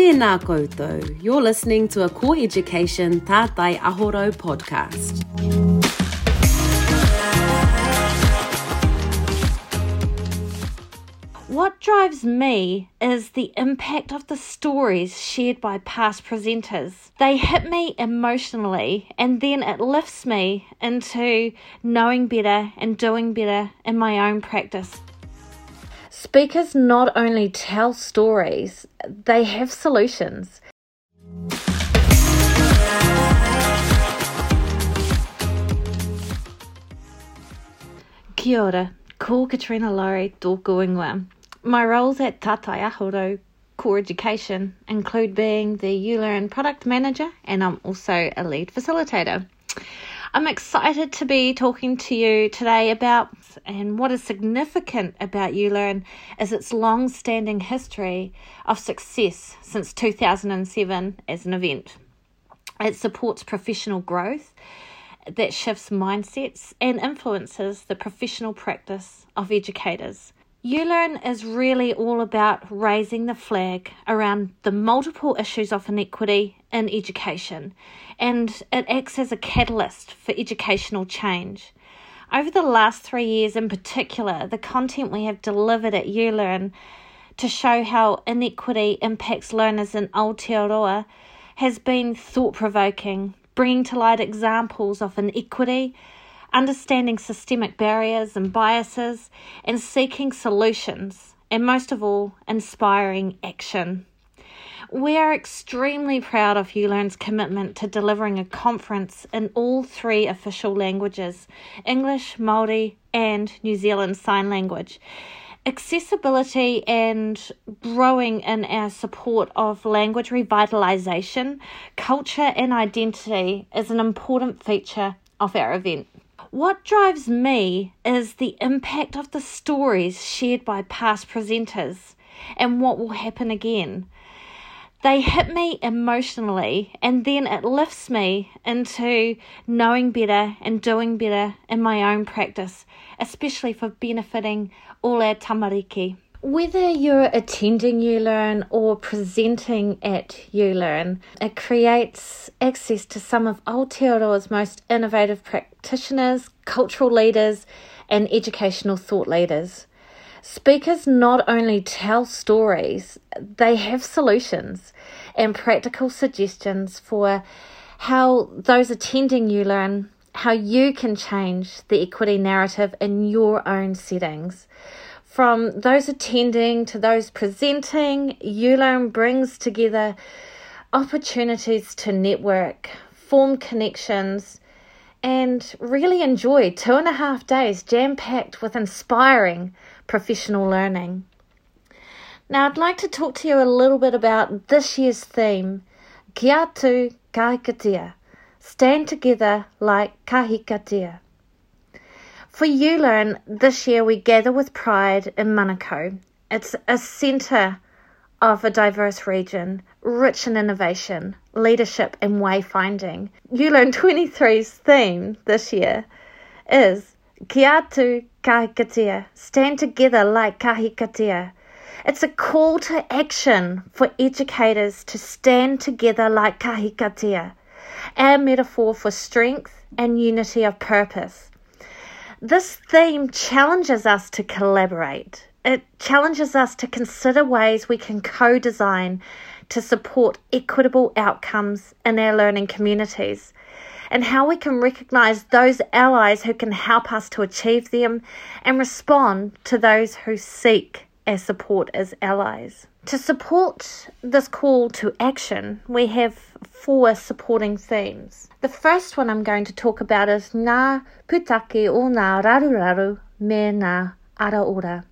Tēnā koutou. You're listening to a Core Education Tātai Aho Rau podcast. What drives me is the impact of the stories shared by past presenters. They hit me emotionally, and then it lifts me into knowing better and doing better in my own practice. Speakers not only tell stories, they have solutions. Kia ora, ko Katrina Laurie tōku ingoa. My roles at Tātai Aho Rau Core Education include being the ULearn product manager and I'm also a lead facilitator. I'm excited to be talking to you today about and what is significant about ULearn is its long standing history of success since 2007 as an event. It supports professional growth that shifts mindsets and influences the professional practice of educators. ULearn is really all about raising the flag around the multiple issues of inequity in education, and it acts as a catalyst for educational change. Over the last three years, in particular, the content we have delivered at ULearn to show how inequity impacts learners in Aotearoa has been thought provoking, bringing to light examples of inequity understanding systemic barriers and biases, and seeking solutions, and most of all, inspiring action. We are extremely proud of ULearn's commitment to delivering a conference in all three official languages English, Māori, and New Zealand Sign Language. Accessibility and growing in our support of language revitalisation, culture, and identity is an important feature of our event. What drives me is the impact of the stories shared by past presenters and what will happen again. They hit me emotionally, and then it lifts me into knowing better and doing better in my own practice, especially for benefiting all our tamariki. Whether you're attending ULearn or presenting at ULearn, it creates access to some of Aotearoa's most innovative practitioners, cultural leaders, and educational thought leaders. Speakers not only tell stories, they have solutions and practical suggestions for how those attending ULearn, how you can change the equity narrative in your own settings. From those attending to those presenting, ULearn brings together opportunities to network, form connections, and really enjoy two and a half days jam packed with inspiring professional learning. Now, I'd like to talk to you a little bit about this year's theme Kia tū kahikatea, stand together like kahikatea. For ULearn, this year we gather with pride in Manukau. It's a centre of a diverse region, rich in innovation, leadership, and wayfinding. ULearn 23's theme this year is Kia tū kahikatea, stand together like kahikatea. It's a call to action for educators to stand together like kahikatea, our metaphor for strength and unity of purpose. This theme challenges us to collaborate. It challenges us to consider ways we can co design to support equitable outcomes in our learning communities and how we can recognise those allies who can help us to achieve them and respond to those who seek our support as allies. To support this call to action, we have four supporting themes. The first one I'm going to talk about is Ngā Putake o Ngā Raruraru me Ngā Araora,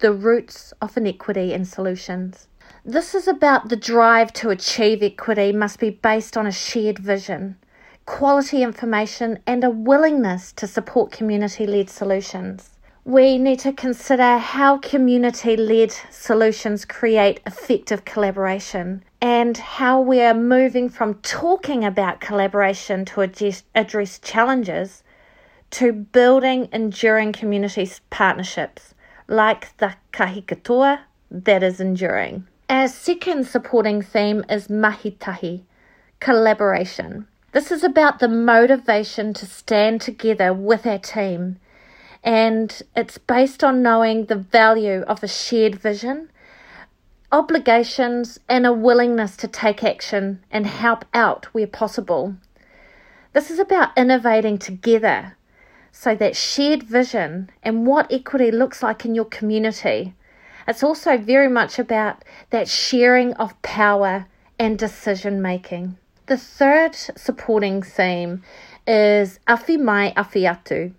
the roots of inequity and solutions. This is about the drive to achieve equity must be based on a shared vision, quality information, and a willingness to support community led solutions. We need to consider how community led solutions create effective collaboration and how we are moving from talking about collaboration to address, address challenges to building enduring community partnerships like the kahikatea that is enduring. Our second supporting theme is mahitahi, collaboration. This is about the motivation to stand together with our team, and it's based on knowing the value of a shared vision, obligations, and a willingness to take action and help out where possible. This is about innovating together so that shared vision and what equity looks like in your community. It's also very much about that sharing of power and decision making. The third supporting theme is awhi mai awhi atu,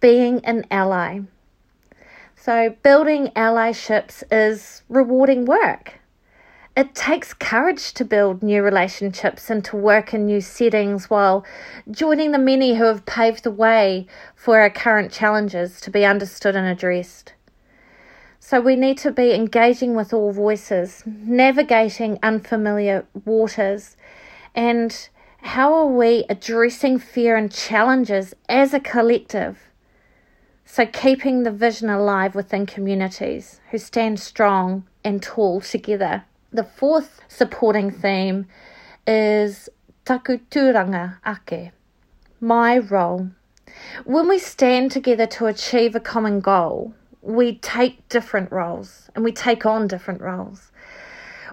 being an ally. So, building allyships is rewarding work. It takes courage to build new relationships and to work in new settings while joining the many who have paved the way for our current challenges to be understood and addressed. So we need to be engaging with all voices, navigating unfamiliar waters, and how are we addressing fear and challenges as a collective? So, keeping the vision alive within communities who stand strong and tall together. The fourth supporting theme is takuturanga ake, my role. When we stand together to achieve a common goal, we take different roles and we take on different roles.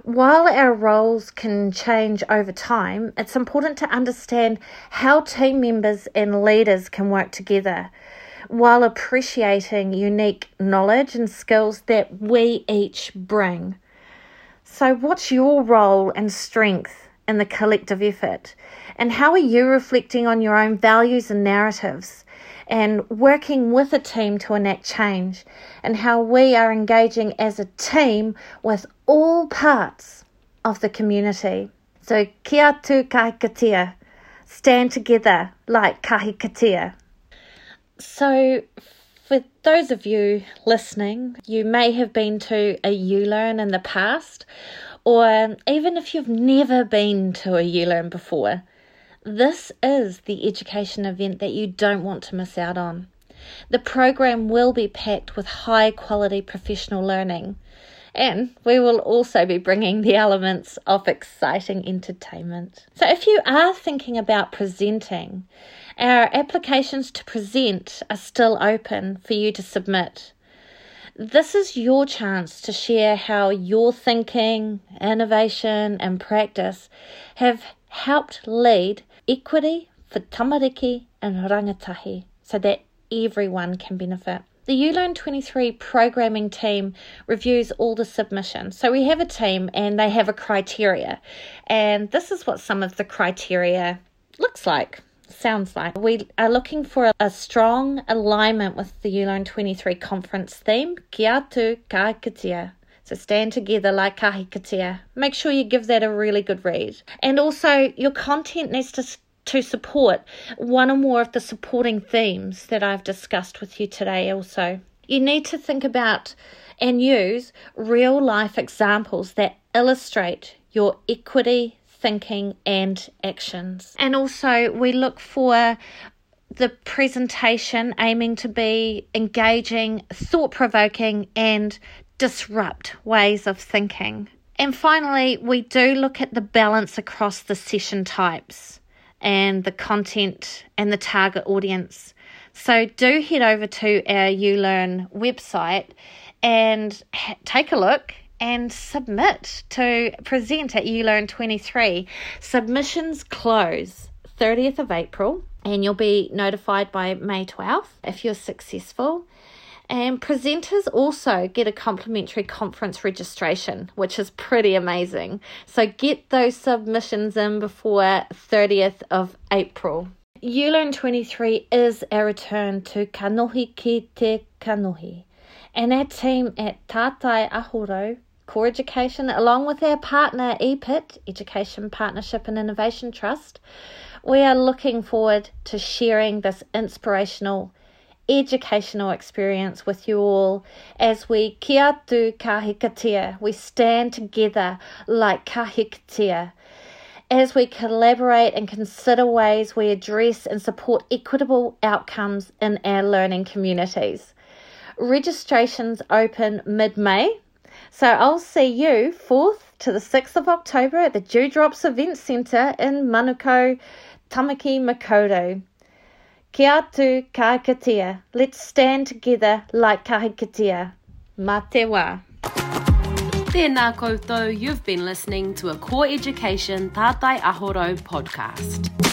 While our roles can change over time, it's important to understand how team members and leaders can work together while appreciating unique knowledge and skills that we each bring. So, what's your role and strength in the collective effort? And how are you reflecting on your own values and narratives and working with a team to enact change? And how we are engaging as a team with all parts of the community. So, kia kahikatea, stand together like kahikatea. So, for those of you listening, you may have been to a ULearn in the past, or even if you've never been to a ULearn before, this is the education event that you don't want to miss out on. The program will be packed with high quality professional learning, and we will also be bringing the elements of exciting entertainment. So, if you are thinking about presenting, our applications to present are still open for you to submit. This is your chance to share how your thinking, innovation, and practice have helped lead equity for tamariki and rangatahi so that everyone can benefit. The ULearn 23 programming team reviews all the submissions. So we have a team and they have a criteria. And this is what some of the criteria looks like sounds like. We are looking for a, a strong alignment with the ULearn 23 conference theme, Kia tu kahikatea. So stand together like kahikatea. Make sure you give that a really good read. And also, your content needs to to support one or more of the supporting themes that I've discussed with you today also. You need to think about and use real life examples that illustrate your equity thinking and actions. And also, we look for the presentation aiming to be engaging, thought provoking, and disrupt ways of thinking. And finally, we do look at the balance across the session types and the content and the target audience. So do head over to our ULearn website and ha- take a look and submit to present at ULearn 23. Submissions close 30th of April and you'll be notified by May 12th if you're successful. And presenters also get a complimentary conference registration, which is pretty amazing. So get those submissions in before 30th of April. ULearn 23 is a return to Kanohi ki te Kanohi. And our team at Tātai Aho Rau Core Education, along with our partner EPIT, Education Partnership and Innovation Trust, we are looking forward to sharing this inspirational educational experience with you all as we kia tu kahikatea, we stand together like kahikatea as we collaborate and consider ways we address and support equitable outcomes in our learning communities. Registrations open mid May So I'll see you 4th to the 6th of October at the Dewdrops Event Centre in Manukau, Tamaki Makaurau. Kia tū kahikatea. Let's stand together like kahikatea. Mā te wā. Tēnā koutou, you've been listening to a Core Education Tātai Aho Rau podcast.